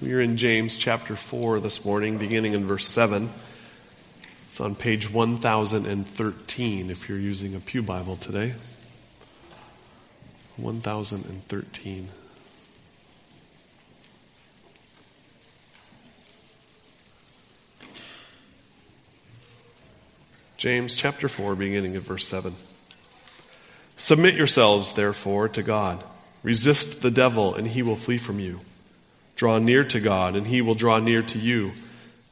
We're in James chapter 4 this morning, beginning in verse 7. It's on page 1013 if you're using a Pew Bible today. 1013. James chapter 4, beginning at verse 7. Submit yourselves, therefore, to God. Resist the devil, and he will flee from you. Draw near to God, and he will draw near to you.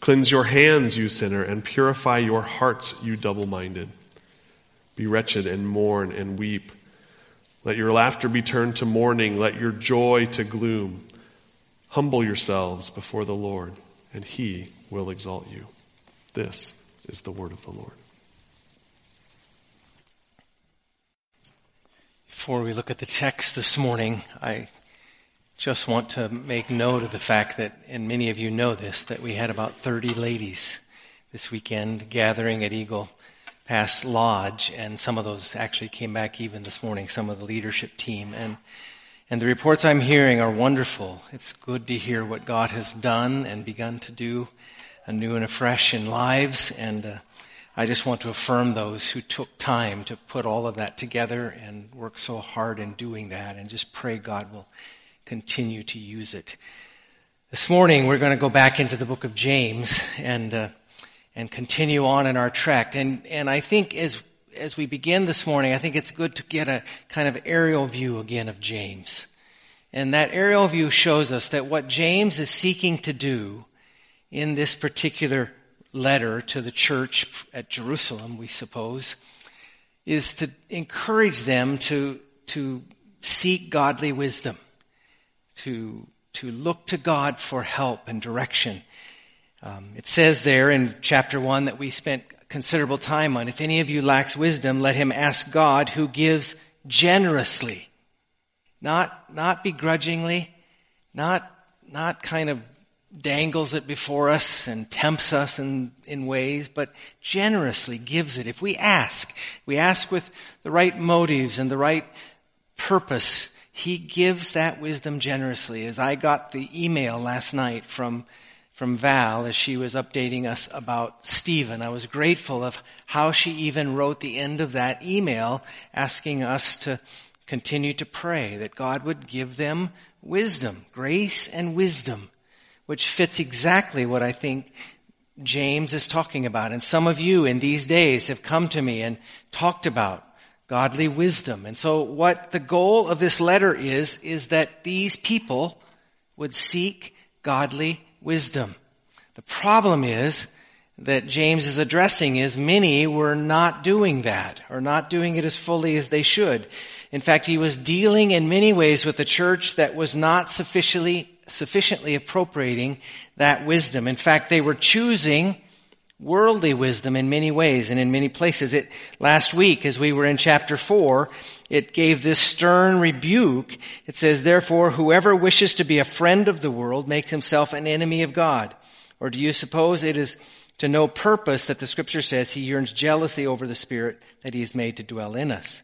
Cleanse your hands, you sinner, and purify your hearts, you double minded. Be wretched and mourn and weep. Let your laughter be turned to mourning, let your joy to gloom. Humble yourselves before the Lord, and he will exalt you. This is the word of the Lord. Before we look at the text this morning, I just want to make note of the fact that, and many of you know this, that we had about 30 ladies this weekend gathering at Eagle Pass Lodge, and some of those actually came back even this morning, some of the leadership team. And, and the reports I'm hearing are wonderful. It's good to hear what God has done and begun to do anew and afresh in lives, and uh, I just want to affirm those who took time to put all of that together and work so hard in doing that, and just pray God will continue to use it. This morning we're going to go back into the book of James and uh, and continue on in our track. And and I think as as we begin this morning, I think it's good to get a kind of aerial view again of James. And that aerial view shows us that what James is seeking to do in this particular letter to the church at Jerusalem, we suppose, is to encourage them to to seek godly wisdom to, to look to God for help and direction. Um, it says there in chapter 1 that we spent considerable time on. If any of you lacks wisdom, let him ask God who gives generously. Not, not begrudgingly, not, not kind of dangles it before us and tempts us in, in ways, but generously gives it. If we ask, we ask with the right motives and the right purpose, he gives that wisdom generously. As I got the email last night from, from Val as she was updating us about Stephen, I was grateful of how she even wrote the end of that email asking us to continue to pray that God would give them wisdom, grace and wisdom, which fits exactly what I think James is talking about. And some of you in these days have come to me and talked about godly wisdom. And so what the goal of this letter is, is that these people would seek godly wisdom. The problem is that James is addressing is many were not doing that or not doing it as fully as they should. In fact, he was dealing in many ways with a church that was not sufficiently sufficiently appropriating that wisdom. In fact, they were choosing worldly wisdom in many ways and in many places. It, last week, as we were in chapter four, it gave this stern rebuke. It says, therefore, whoever wishes to be a friend of the world makes himself an enemy of God. Or do you suppose it is to no purpose that the scripture says he yearns jealously over the spirit that he has made to dwell in us?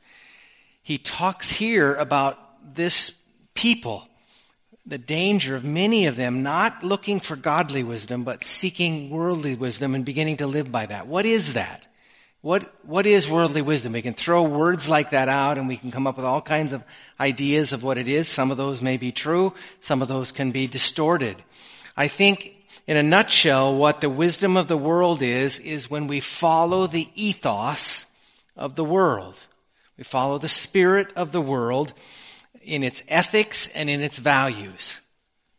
He talks here about this people the danger of many of them not looking for godly wisdom, but seeking worldly wisdom and beginning to live by that. What is that? What, what is worldly wisdom? We can throw words like that out and we can come up with all kinds of ideas of what it is. Some of those may be true. Some of those can be distorted. I think in a nutshell, what the wisdom of the world is, is when we follow the ethos of the world. We follow the spirit of the world in its ethics and in its values.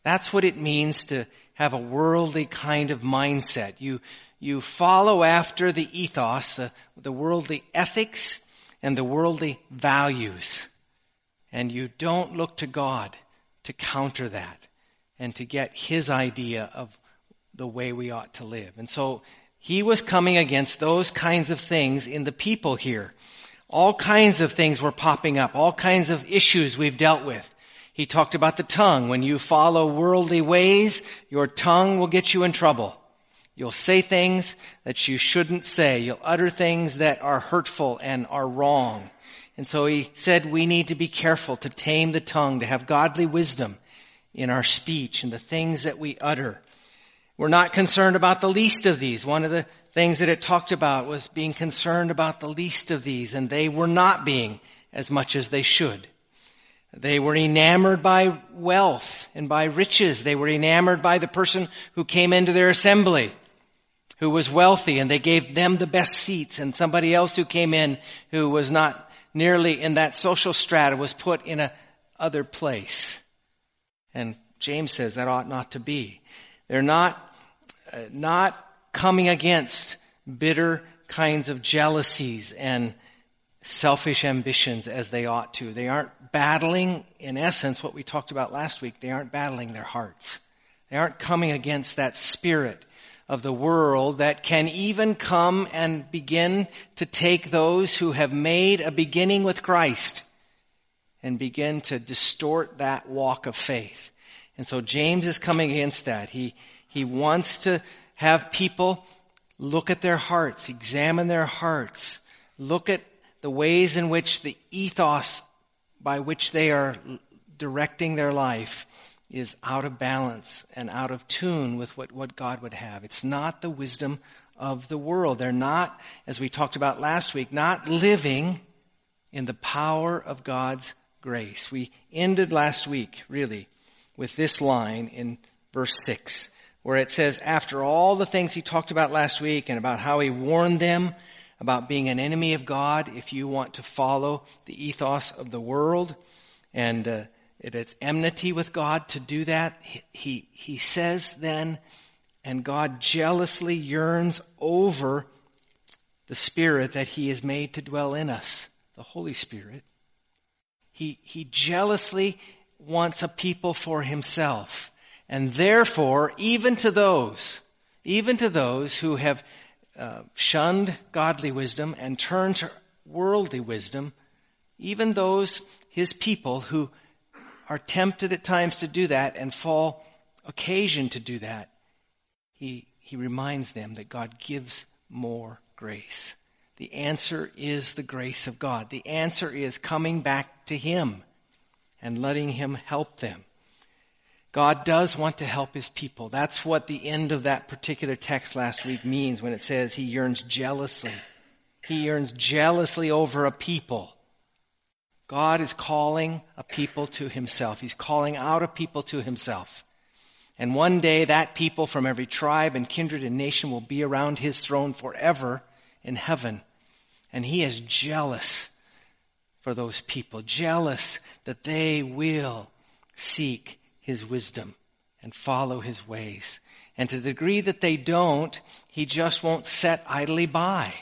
That's what it means to have a worldly kind of mindset. You, you follow after the ethos, the, the worldly ethics and the worldly values. And you don't look to God to counter that and to get His idea of the way we ought to live. And so he was coming against those kinds of things in the people here. All kinds of things were popping up, all kinds of issues we've dealt with. He talked about the tongue. When you follow worldly ways, your tongue will get you in trouble. You'll say things that you shouldn't say. You'll utter things that are hurtful and are wrong. And so he said we need to be careful to tame the tongue, to have godly wisdom in our speech and the things that we utter. We're not concerned about the least of these. One of the things that it talked about was being concerned about the least of these, and they were not being as much as they should. They were enamored by wealth and by riches. They were enamored by the person who came into their assembly, who was wealthy, and they gave them the best seats, and somebody else who came in who was not nearly in that social strata was put in a other place. And James says that ought not to be. They're not, uh, not coming against bitter kinds of jealousies and selfish ambitions as they ought to. They aren't battling, in essence, what we talked about last week. They aren't battling their hearts. They aren't coming against that spirit of the world that can even come and begin to take those who have made a beginning with Christ and begin to distort that walk of faith. And so James is coming against that. He, he wants to have people look at their hearts, examine their hearts, look at the ways in which the ethos by which they are directing their life is out of balance and out of tune with what, what God would have. It's not the wisdom of the world. They're not, as we talked about last week, not living in the power of God's grace. We ended last week, really, with this line in verse 6, where it says, after all the things he talked about last week and about how he warned them about being an enemy of God if you want to follow the ethos of the world and uh, it's enmity with God to do that. He, he, he says then, and God jealously yearns over the Spirit that He has made to dwell in us, the Holy Spirit. He, he jealously wants a people for Himself. And therefore, even to those, even to those who have uh, shunned godly wisdom and turned to worldly wisdom, even those, His people who are tempted at times to do that and fall occasion to do that, he, he reminds them that God gives more grace. The answer is the grace of God. The answer is coming back to Him and letting Him help them. God does want to help His people. That's what the end of that particular text last week means when it says He yearns jealously. He yearns jealously over a people. God is calling a people to himself. He's calling out a people to himself. And one day that people from every tribe and kindred and nation will be around his throne forever in heaven. And he is jealous for those people, jealous that they will seek his wisdom and follow his ways. And to the degree that they don't, he just won't set idly by.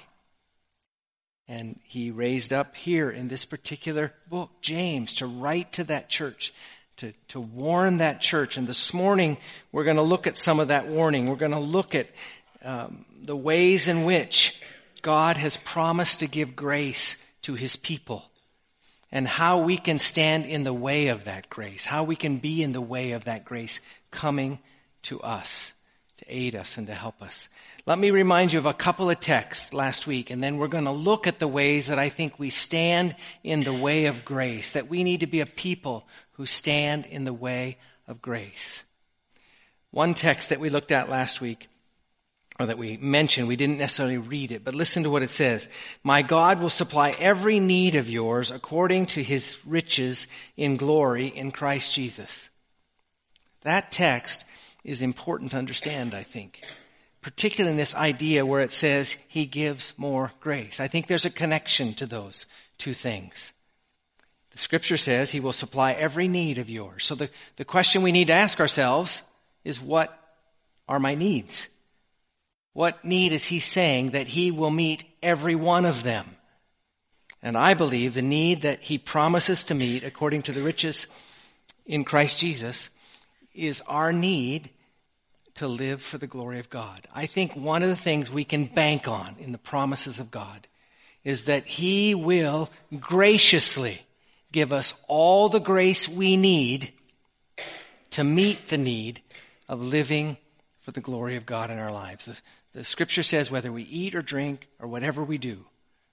And he raised up here in this particular book, James, to write to that church, to, to warn that church. And this morning, we're going to look at some of that warning. We're going to look at um, the ways in which God has promised to give grace to his people and how we can stand in the way of that grace, how we can be in the way of that grace coming to us to aid us and to help us. Let me remind you of a couple of texts last week, and then we're going to look at the ways that I think we stand in the way of grace, that we need to be a people who stand in the way of grace. One text that we looked at last week, or that we mentioned, we didn't necessarily read it, but listen to what it says. My God will supply every need of yours according to his riches in glory in Christ Jesus. That text is important to understand, I think. Particularly in this idea where it says he gives more grace. I think there's a connection to those two things. The scripture says he will supply every need of yours. So the, the question we need to ask ourselves is what are my needs? What need is he saying that he will meet every one of them? And I believe the need that he promises to meet according to the riches in Christ Jesus is our need to live for the glory of God. I think one of the things we can bank on in the promises of God is that He will graciously give us all the grace we need to meet the need of living for the glory of God in our lives. The, scripture says whether we eat or drink or whatever we do,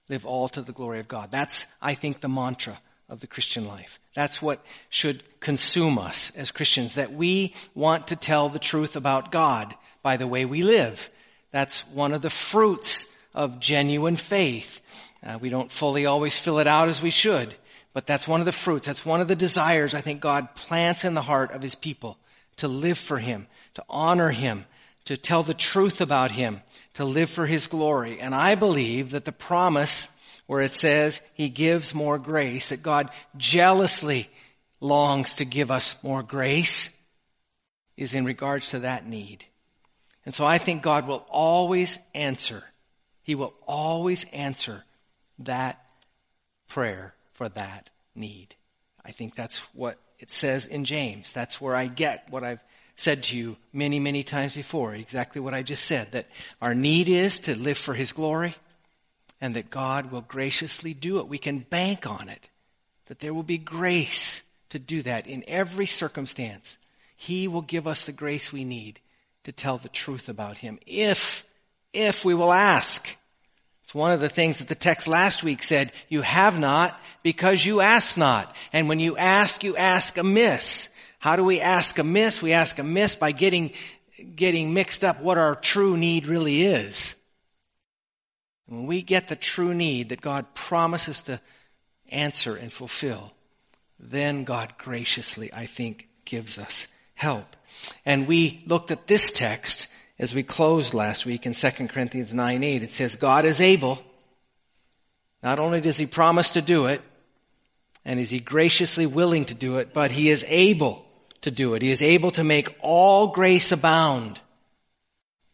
live all to the glory of God. That's, I think, the mantra of the Christian life. That's what should consume us as Christians, that we want to tell the truth about God by the way we live. That's one of the fruits of genuine faith. Uh, we don't fully always fill it out as we should, but that's one of the fruits. That's one of the desires I think God plants in the heart of His people to live for Him, to honor Him, to tell the truth about Him, to live for His glory. And I believe that the promise where it says He gives more grace, that God jealously longs to give us more grace, is in regards to that need. And so I think God will always answer. He will always answer that prayer for that need. I think that's what it says in James. That's where I get what I've said to you many, many times before, exactly what I just said, that our need is to live for His glory and that God will graciously do it. We can bank on it, that there will be grace to do that in every circumstance. He will give us the grace we need to tell the truth about Him if, if we will ask. It's one of the things that the text last week said, you have not because you ask not. And when you ask, you ask amiss. How do we ask amiss? We ask amiss by getting, getting mixed up what our true need really is. When we get the true need that God promises to answer and fulfill, then God graciously, I think, gives us help. And we looked at this text as we closed last week in 2 Corinthians 9 8, it says, God is able. Not only does he promise to do it, and is he graciously willing to do it, but he is able to do it. He is able to make all grace abound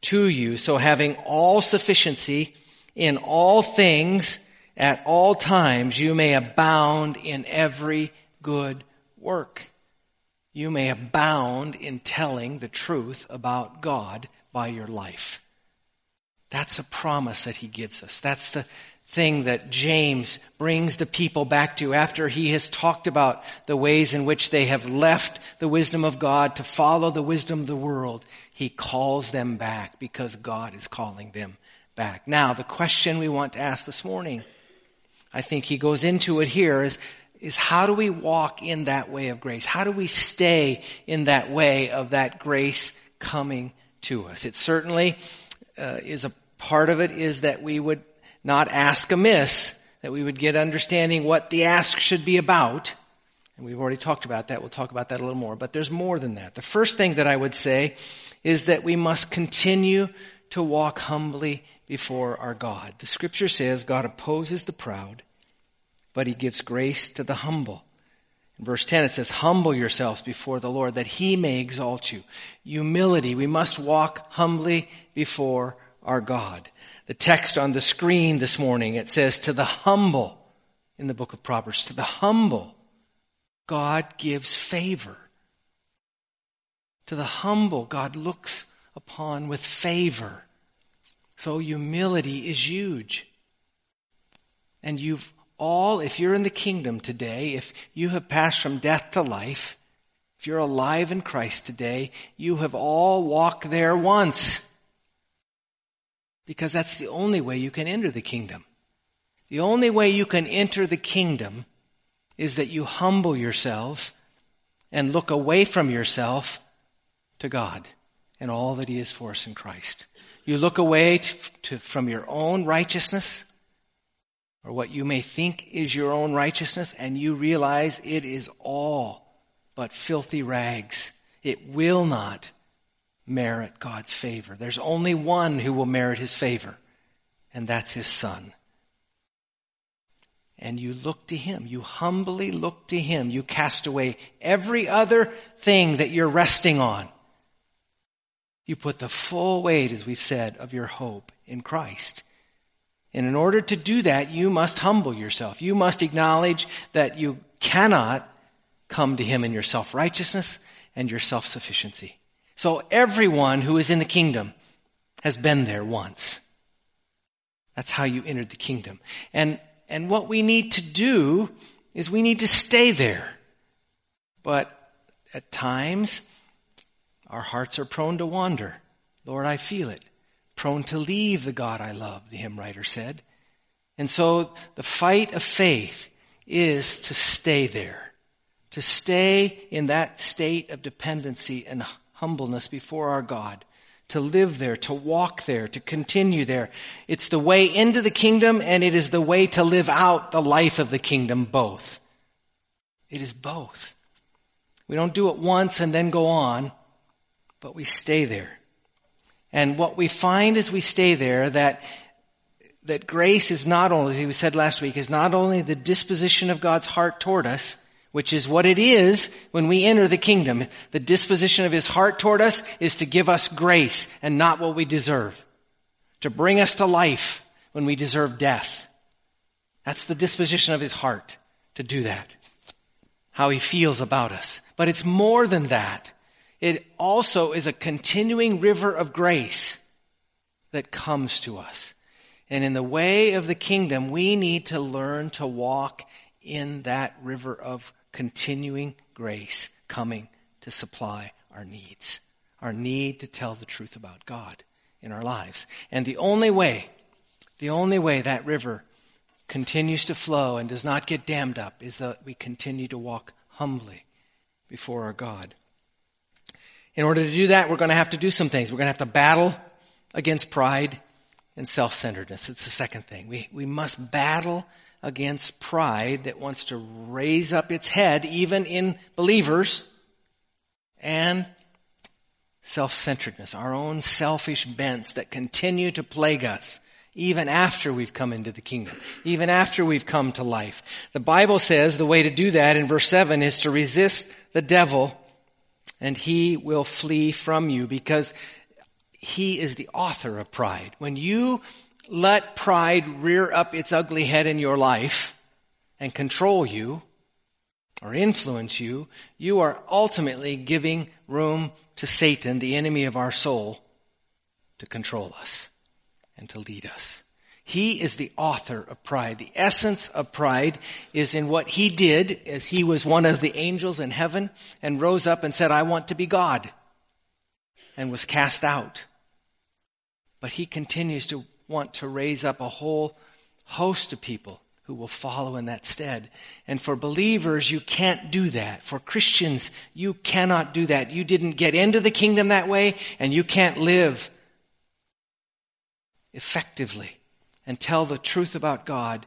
to you. So having all sufficiency in all things at all times, you may abound in every good work. You may abound in telling the truth about God by your life. That's a promise that he gives us. That's the thing that James brings the people back to after he has talked about the ways in which they have left the wisdom of God to follow the wisdom of the world. He calls them back because God is calling them back. Now, the question we want to ask this morning, I think he goes into it here is, is how do we walk in that way of grace? How do we stay in that way of that grace coming to us. It certainly uh, is a part of it is that we would not ask amiss, that we would get understanding what the ask should be about. And we've already talked about that. We'll talk about that a little more. But there's more than that. The first thing that I would say is that we must continue to walk humbly before our God. The scripture says God opposes the proud, but he gives grace to the humble. In verse 10 it says, humble yourselves before the Lord that he may exalt you. Humility. We must walk humbly before our God. The text on the screen this morning, it says, to the humble in the book of Proverbs, to the humble, God gives favor. To the humble, God looks upon with favor. So humility is huge. And you've all, if you're in the kingdom today, if you have passed from death to life, if you're alive in Christ today, you have all walked there once. Because that's the only way you can enter the kingdom. The only way you can enter the kingdom is that you humble yourself and look away from yourself to God and all that He is for us in Christ. You look away to, to, from your own righteousness or what you may think is your own righteousness, and you realize it is all but filthy rags. It will not merit God's favor. There's only one who will merit his favor, and that's his son. And you look to him. You humbly look to him. You cast away every other thing that you're resting on. You put the full weight, as we've said, of your hope in Christ. And in order to do that, you must humble yourself. You must acknowledge that you cannot come to Him in your self-righteousness and your self-sufficiency. So everyone who is in the kingdom has been there once. That's how you entered the kingdom. And, and what we need to do is we need to stay there. But at times, our hearts are prone to wander. Lord, I feel it prone to leave the God I love, the hymn writer said. And so the fight of faith is to stay there, to stay in that state of dependency and humbleness before our God, to live there, to walk there, to continue there. It's the way into the kingdom and it is the way to live out the life of the kingdom both. It is both. We don't do it once and then go on, but we stay there. And what we find as we stay there that that grace is not only, as we said last week, is not only the disposition of God's heart toward us, which is what it is when we enter the kingdom. The disposition of his heart toward us is to give us grace and not what we deserve. To bring us to life when we deserve death. That's the disposition of his heart to do that. How he feels about us. But it's more than that. It also is a continuing river of grace that comes to us. And in the way of the kingdom, we need to learn to walk in that river of continuing grace coming to supply our needs. Our need to tell the truth about God in our lives. And the only way, the only way that river continues to flow and does not get dammed up is that we continue to walk humbly before our God. In order to do that, we're going to have to do some things. We're going to have to battle against pride and self-centeredness. It's the second thing. We, we must battle against pride that wants to raise up its head even in believers and self-centeredness, our own selfish bents that continue to plague us even after we've come into the kingdom, even after we've come to life. The Bible says the way to do that in verse 7 is to resist the devil and he will flee from you because he is the author of pride. When you let pride rear up its ugly head in your life and control you or influence you, you are ultimately giving room to Satan, the enemy of our soul, to control us and to lead us. He is the author of pride. The essence of pride is in what he did as he was one of the angels in heaven and rose up and said, I want to be God and was cast out. But he continues to want to raise up a whole host of people who will follow in that stead. And for believers, you can't do that. For Christians, you cannot do that. You didn't get into the kingdom that way, and you can't live effectively and tell the truth about God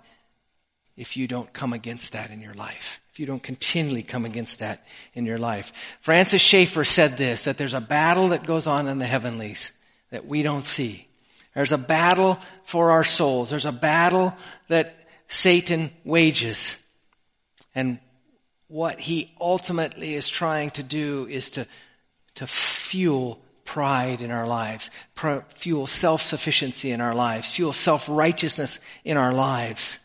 if you don't come against that in your life. If you don't continually come against that in your life. Francis Schaeffer said this, that there's a battle that goes on in the heavenlies that we don't see. There's a battle for our souls. There's a battle that Satan wages. And what he ultimately is trying to do is to, to fuel pride in our lives, fuel self-sufficiency in our lives, fuel self-righteousness in our lives,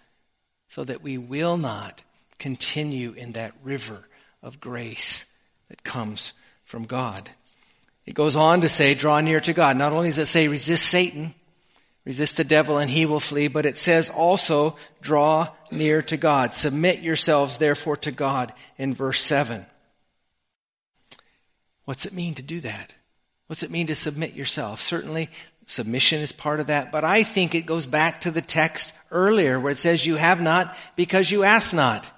so that we will not continue in that river of grace that comes from God. It goes on to say, draw near to God. Not only does it say resist Satan, Resist the devil and he will flee, but it says also, draw near to God. Submit yourselves therefore to God in verse 7. What's it mean to do that? What's it mean to submit yourself? Certainly, submission is part of that, but I think it goes back to the text earlier where it says you have not because you ask not.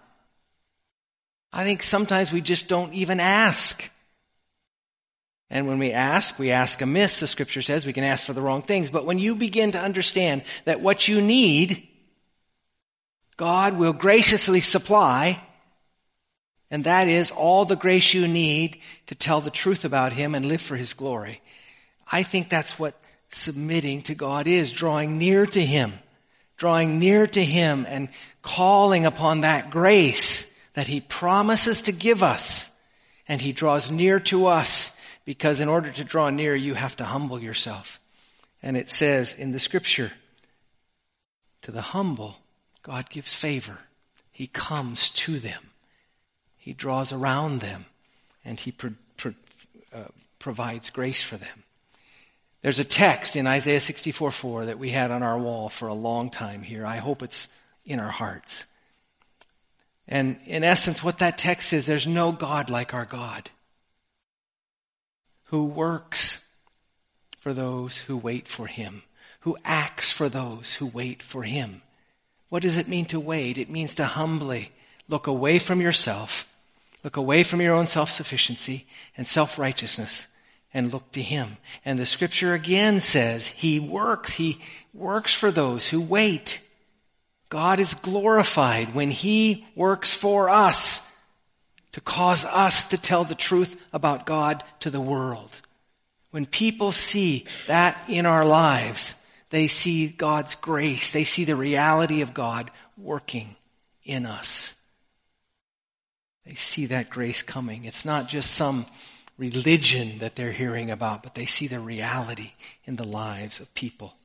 I think sometimes we just don't even ask. And when we ask, we ask amiss, the scripture says, we can ask for the wrong things. But when you begin to understand that what you need, God will graciously supply, and that is all the grace you need to tell the truth about Him and live for His glory. I think that's what submitting to God is, drawing near to Him, drawing near to Him and calling upon that grace that He promises to give us. And He draws near to us because in order to draw near, you have to humble yourself. And it says in the scripture, to the humble, God gives favor. He comes to them. He draws around them and he pro- pro- uh, provides grace for them. There's a text in Isaiah 64 4 that we had on our wall for a long time here. I hope it's in our hearts. And in essence, what that text is, there's no God like our God who works for those who wait for him, who acts for those who wait for him. What does it mean to wait? It means to humbly Look away from yourself. Look away from your own self-sufficiency and self-righteousness and look to Him. And the scripture again says He works. He works for those who wait. God is glorified when He works for us to cause us to tell the truth about God to the world. When people see that in our lives, they see God's grace. They see the reality of God working in us. They see that grace coming. It's not just some religion that they're hearing about, but they see the reality in the lives of people.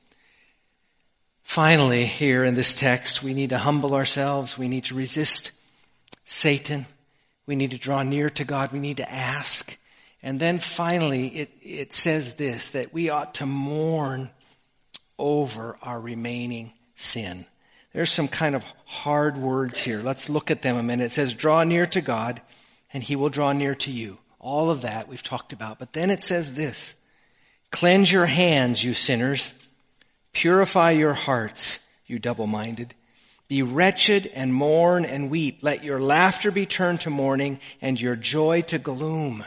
Finally, here in this text, we need to humble ourselves. We need to resist Satan. We need to draw near to God. We need to ask. And then finally, it, it says this, that we ought to mourn over our remaining sin. There's some kind of hard words here. Let's look at them a minute. It says, draw near to God, and he will draw near to you. All of that we've talked about. But then it says this, cleanse your hands, you sinners. Purify your hearts, you double-minded. Be wretched and mourn and weep. Let your laughter be turned to mourning and your joy to gloom.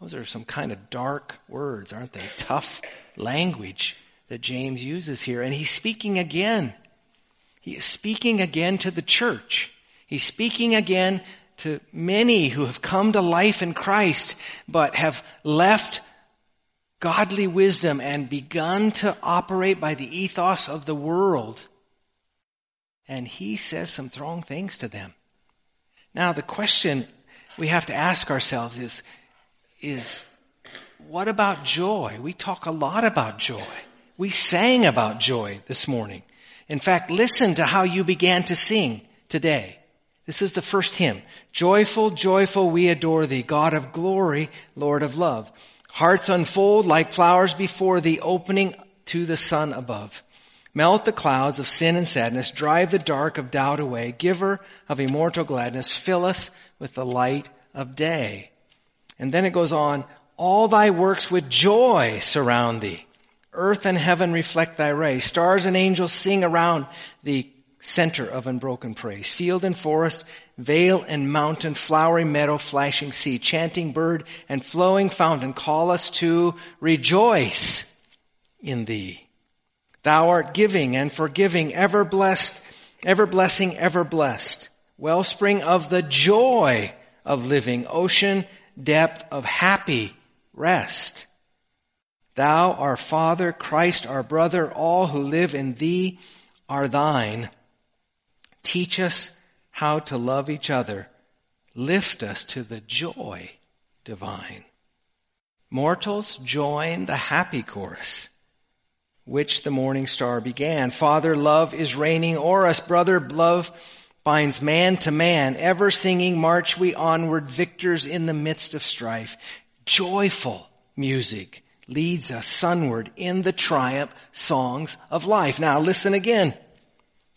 Those are some kind of dark words, aren't they? Tough language that James uses here. And he's speaking again. He is speaking again to the church. He's speaking again to many who have come to life in Christ, but have left godly wisdom and begun to operate by the ethos of the world and he says some strong things to them. Now the question we have to ask ourselves is, is what about joy? We talk a lot about joy. We sang about joy this morning. In fact, listen to how you began to sing today. This is the first hymn. Joyful, joyful, we adore thee, God of glory, Lord of love. Hearts unfold like flowers before thee, opening to the sun above. Melt the clouds of sin and sadness, drive the dark of doubt away, giver of immortal gladness, fill us with the light of day. And then it goes on, all thy works with joy surround thee. Earth and heaven reflect thy ray. Stars and angels sing around the center of unbroken praise. Field and forest, vale and mountain, flowery meadow, flashing sea, chanting bird and flowing fountain call us to rejoice in thee. Thou art giving and forgiving, ever blessed, ever blessing, ever blessed. Wellspring of the joy of living, ocean depth of happy rest. Thou, our Father, Christ, our brother, all who live in thee are thine. Teach us how to love each other. Lift us to the joy divine. Mortals join the happy chorus which the morning star began. Father, love is reigning o'er us. Brother, love binds man to man. Ever singing, march we onward, victors in the midst of strife. Joyful music leads us sunward in the triumph songs of life. Now listen again.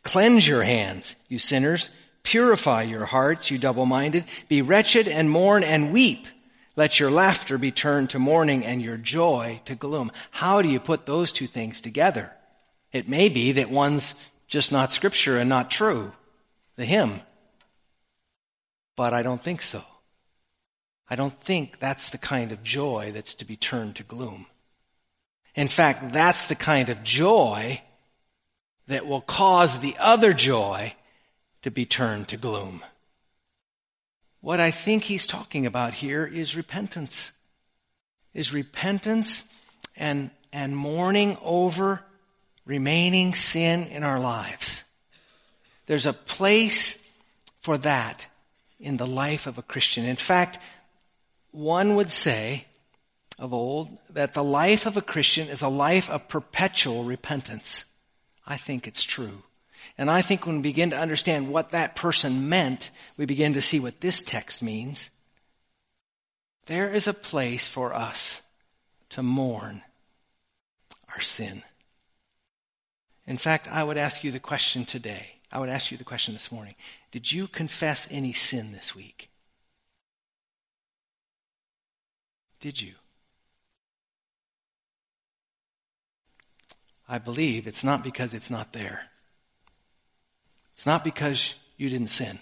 Cleanse your hands, you sinners. Purify your hearts, you double-minded. Be wretched and mourn and weep. Let your laughter be turned to mourning and your joy to gloom. How do you put those two things together? It may be that one's just not scripture and not true, the hymn. But I don't think so. I don't think that's the kind of joy that's to be turned to gloom. In fact, that's the kind of joy that will cause the other joy to be turned to gloom. What I think he's talking about here is repentance. Is repentance and, and mourning over remaining sin in our lives. There's a place for that in the life of a Christian. In fact, one would say of old that the life of a Christian is a life of perpetual repentance. I think it's true. And I think when we begin to understand what that person meant, we begin to see what this text means. There is a place for us to mourn our sin. In fact, I would ask you the question today. I would ask you the question this morning. Did you confess any sin this week? Did you? I believe it's not because it's not there. It's not because you didn't sin.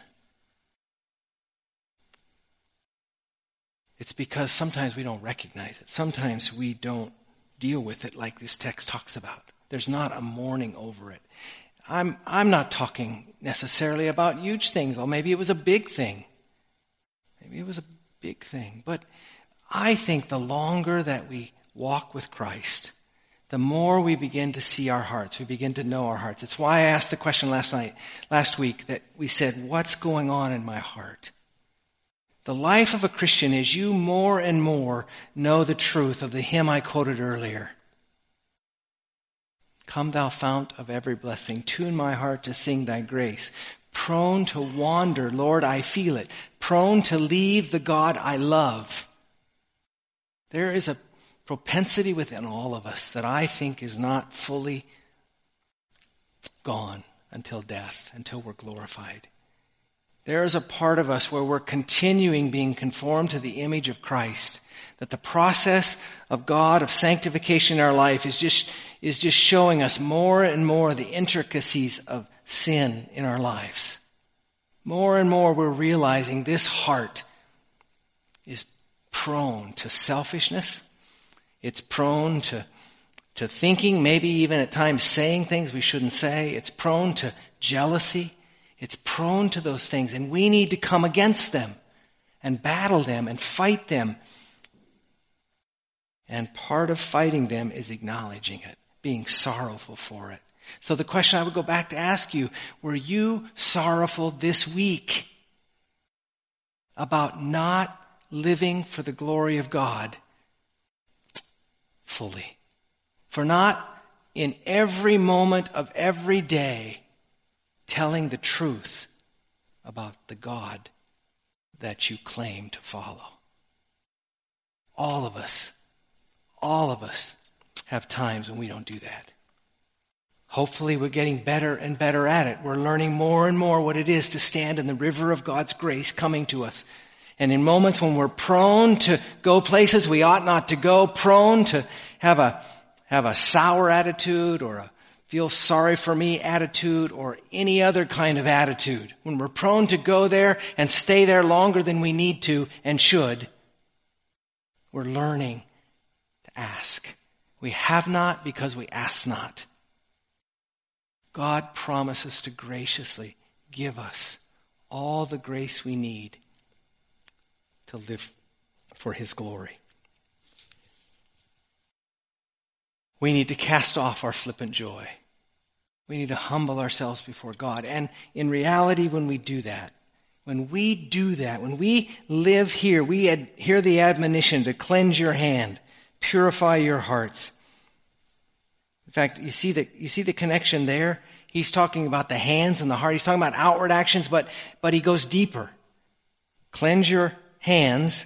It's because sometimes we don't recognize it. Sometimes we don't deal with it like this text talks about. There's not a mourning over it. I'm, I'm not talking necessarily about huge things, or maybe it was a big thing. Maybe it was a big thing. But I think the longer that we walk with Christ, the more we begin to see our hearts, we begin to know our hearts. It's why I asked the question last night, last week, that we said, what's going on in my heart? The life of a Christian is you more and more know the truth of the hymn I quoted earlier. Come, thou fount of every blessing, tune my heart to sing thy grace. Prone to wander, Lord, I feel it. Prone to leave the God I love. There is a propensity within all of us that I think is not fully gone until death, until we're glorified. There is a part of us where we're continuing being conformed to the image of Christ. That the process of God, of sanctification in our life is just, is just showing us more and more the intricacies of sin in our lives. More and more we're realizing this heart is prone to selfishness. It's prone to, to thinking, maybe even at times saying things we shouldn't say. It's prone to jealousy. It's prone to those things, and we need to come against them and battle them and fight them. And part of fighting them is acknowledging it, being sorrowful for it. So the question I would go back to ask you, were you sorrowful this week about not living for the glory of God fully? For not in every moment of every day telling the truth about the God that you claim to follow. All of us, all of us have times when we don't do that. Hopefully, we're getting better and better at it. We're learning more and more what it is to stand in the river of God's grace coming to us. And in moments when we're prone to go places we ought not to go, prone to have a, have a sour attitude or a feel sorry for me attitude or any other kind of attitude, when we're prone to go there and stay there longer than we need to and should, we're learning to ask. We have not because we ask not. God promises to graciously give us all the grace we need to live for His glory. We need to cast off our flippant joy. We need to humble ourselves before God. And in reality, when we do that, when we do that, when we live here, we ad- hear the admonition to cleanse your hand, purify your hearts. In fact, you see the, you see the connection there? He's talking about the hands and the heart. He's talking about outward actions, but, but he goes deeper. Cleanse your hands,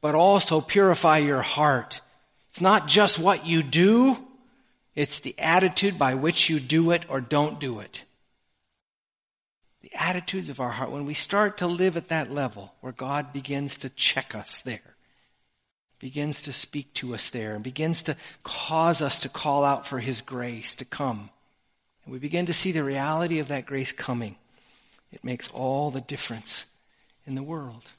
but also purify your heart. It's not just what you do, it's the attitude by which you do it or don't do it. The attitudes of our heart, when we start to live at that level where God begins to check us there, begins to speak to us there, and begins to cause us to call out for His grace to come, and we begin to see the reality of that grace coming, it makes all the difference in the world.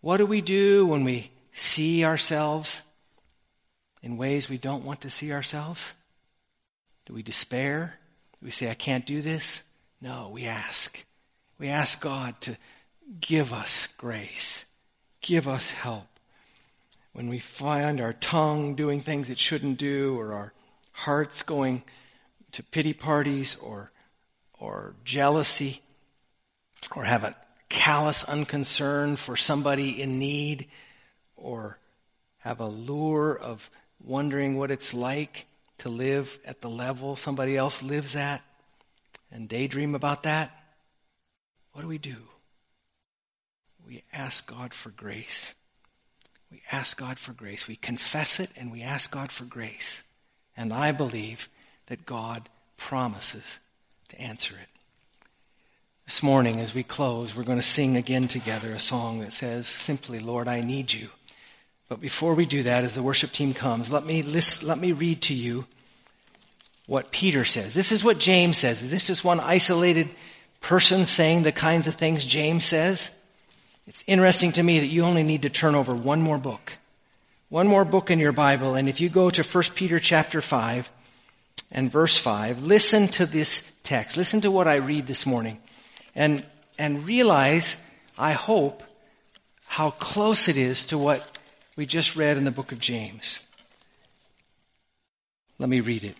What do we do when we see ourselves in ways we don't want to see ourselves? Do we despair? Do we say, I can't do this? No, we ask. We ask God to give us grace, give us help. When we find our tongue doing things it shouldn't do, or our hearts going to pity parties, or, or jealousy, or have a callous unconcern for somebody in need, or have a lure of wondering what it's like to live at the level somebody else lives at and daydream about that, what do we do? We ask God for grace. We ask God for grace. We confess it and we ask God for grace. And I believe that God promises to answer it. This morning, as we close, we're going to sing again together a song that says simply, Lord, I need you. But before we do that, as the worship team comes, let me, list, let me read to you what Peter says. This is what James says. Is this just one isolated person saying the kinds of things James says? It's interesting to me that you only need to turn over one more book. One more book in your Bible, and if you go to 1 Peter chapter 5 and verse 5, listen to this text. Listen to what I read this morning. And, and realize, I hope, how close it is to what we just read in the book of James. Let me read it.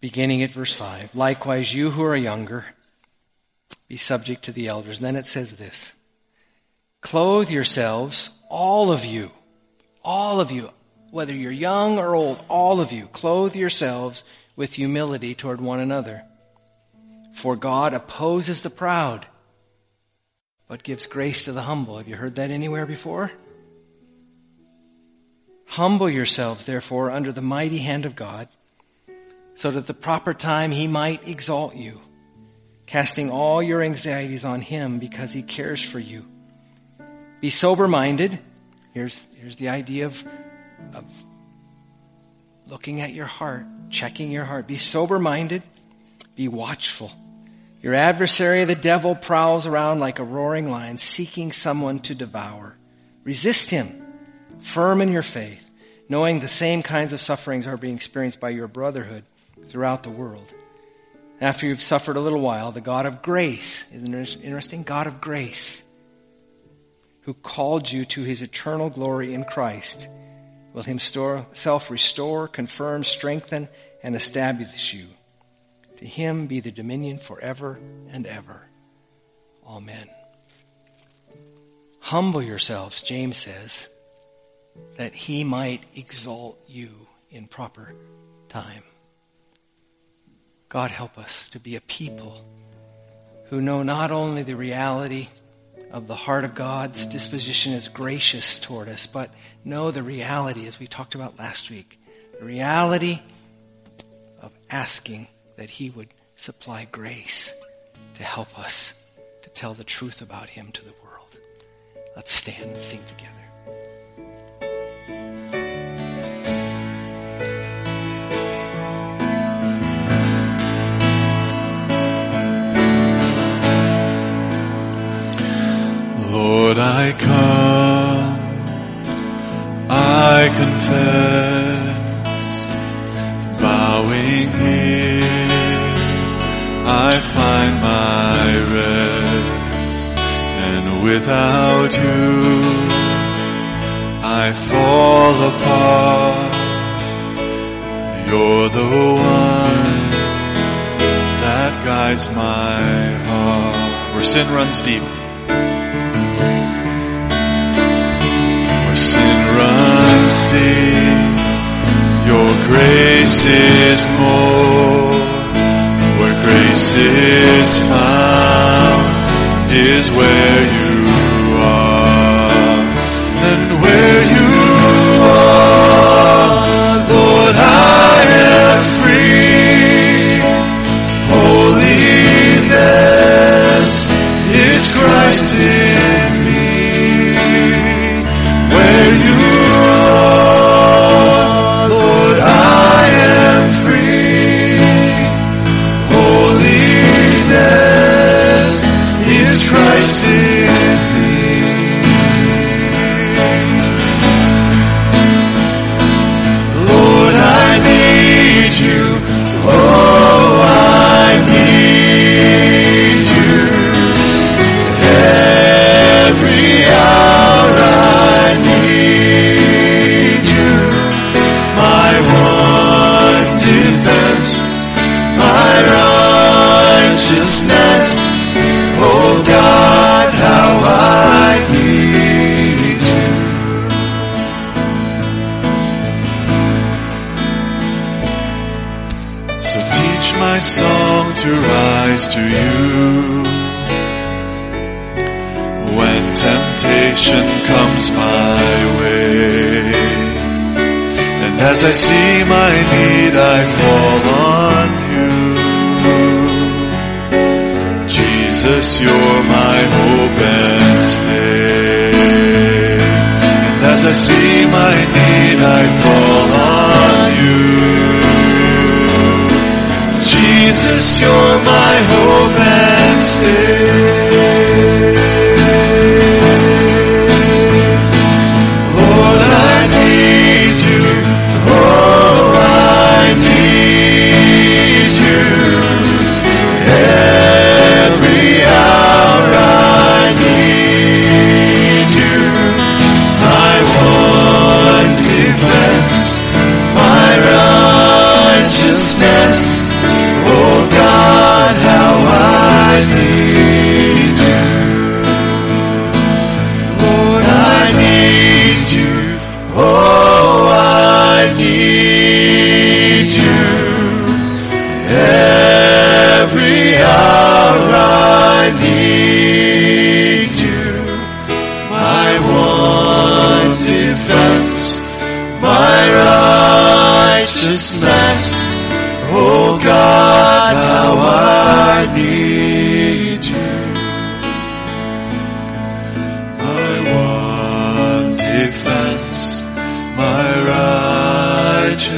Beginning at verse 5. Likewise, you who are younger, be subject to the elders. And then it says this Clothe yourselves, all of you, all of you, whether you're young or old, all of you, clothe yourselves with humility toward one another. For God opposes the proud, but gives grace to the humble. Have you heard that anywhere before? Humble yourselves, therefore, under the mighty hand of God, so that at the proper time he might exalt you, casting all your anxieties on him because he cares for you. Be sober minded. Here's, here's the idea of, of looking at your heart, checking your heart. Be sober minded. Be watchful. Your adversary, the devil, prowls around like a roaring lion, seeking someone to devour. Resist him firm in your faith, knowing the same kinds of sufferings are being experienced by your brotherhood throughout the world. After you've suffered a little while, the God of grace, isn't it interesting? God of grace, who called you to his eternal glory in Christ, will himself restore, confirm, strengthen, and establish you. To him be the dominion forever and ever. Amen. Humble yourselves, James says that he might exalt you in proper time. God help us to be a people who know not only the reality of the heart of God's disposition is gracious toward us, but know the reality, as we talked about last week, the reality of asking that He would supply grace to help us to tell the truth about Him to the world. Let's stand and sing together. Lord, I come, I confess, I find my rest, and without you, I fall apart. You're the one that guides my heart. Where sin runs deep. Where sin runs deep. Your grace is more. Grace is found is where you are. And where you are, Lord, I am free. Holiness is Christ in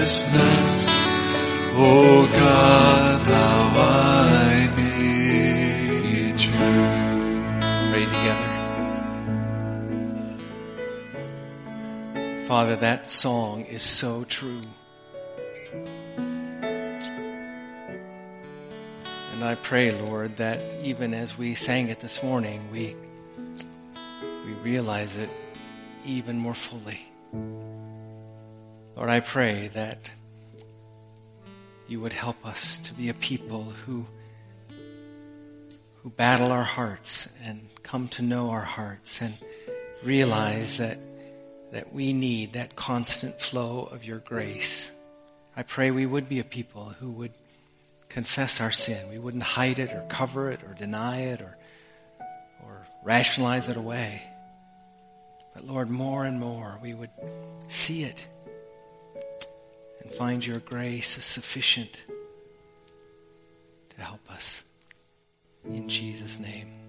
righteousness, O oh God, how I need you. Pray together. Father, that song is so true. And I pray, Lord, that even as we sang it this morning, we, we realize it even more fully. Lord, I pray that you would help us to be a people who, who battle our hearts and come to know our hearts and realize that, that we need that constant flow of your grace. I pray we would be a people who would confess our sin. We wouldn't hide it or cover it or deny it or, or rationalize it away. But Lord, more and more we would see it and find your grace is sufficient to help us. In Jesus' name.